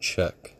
check.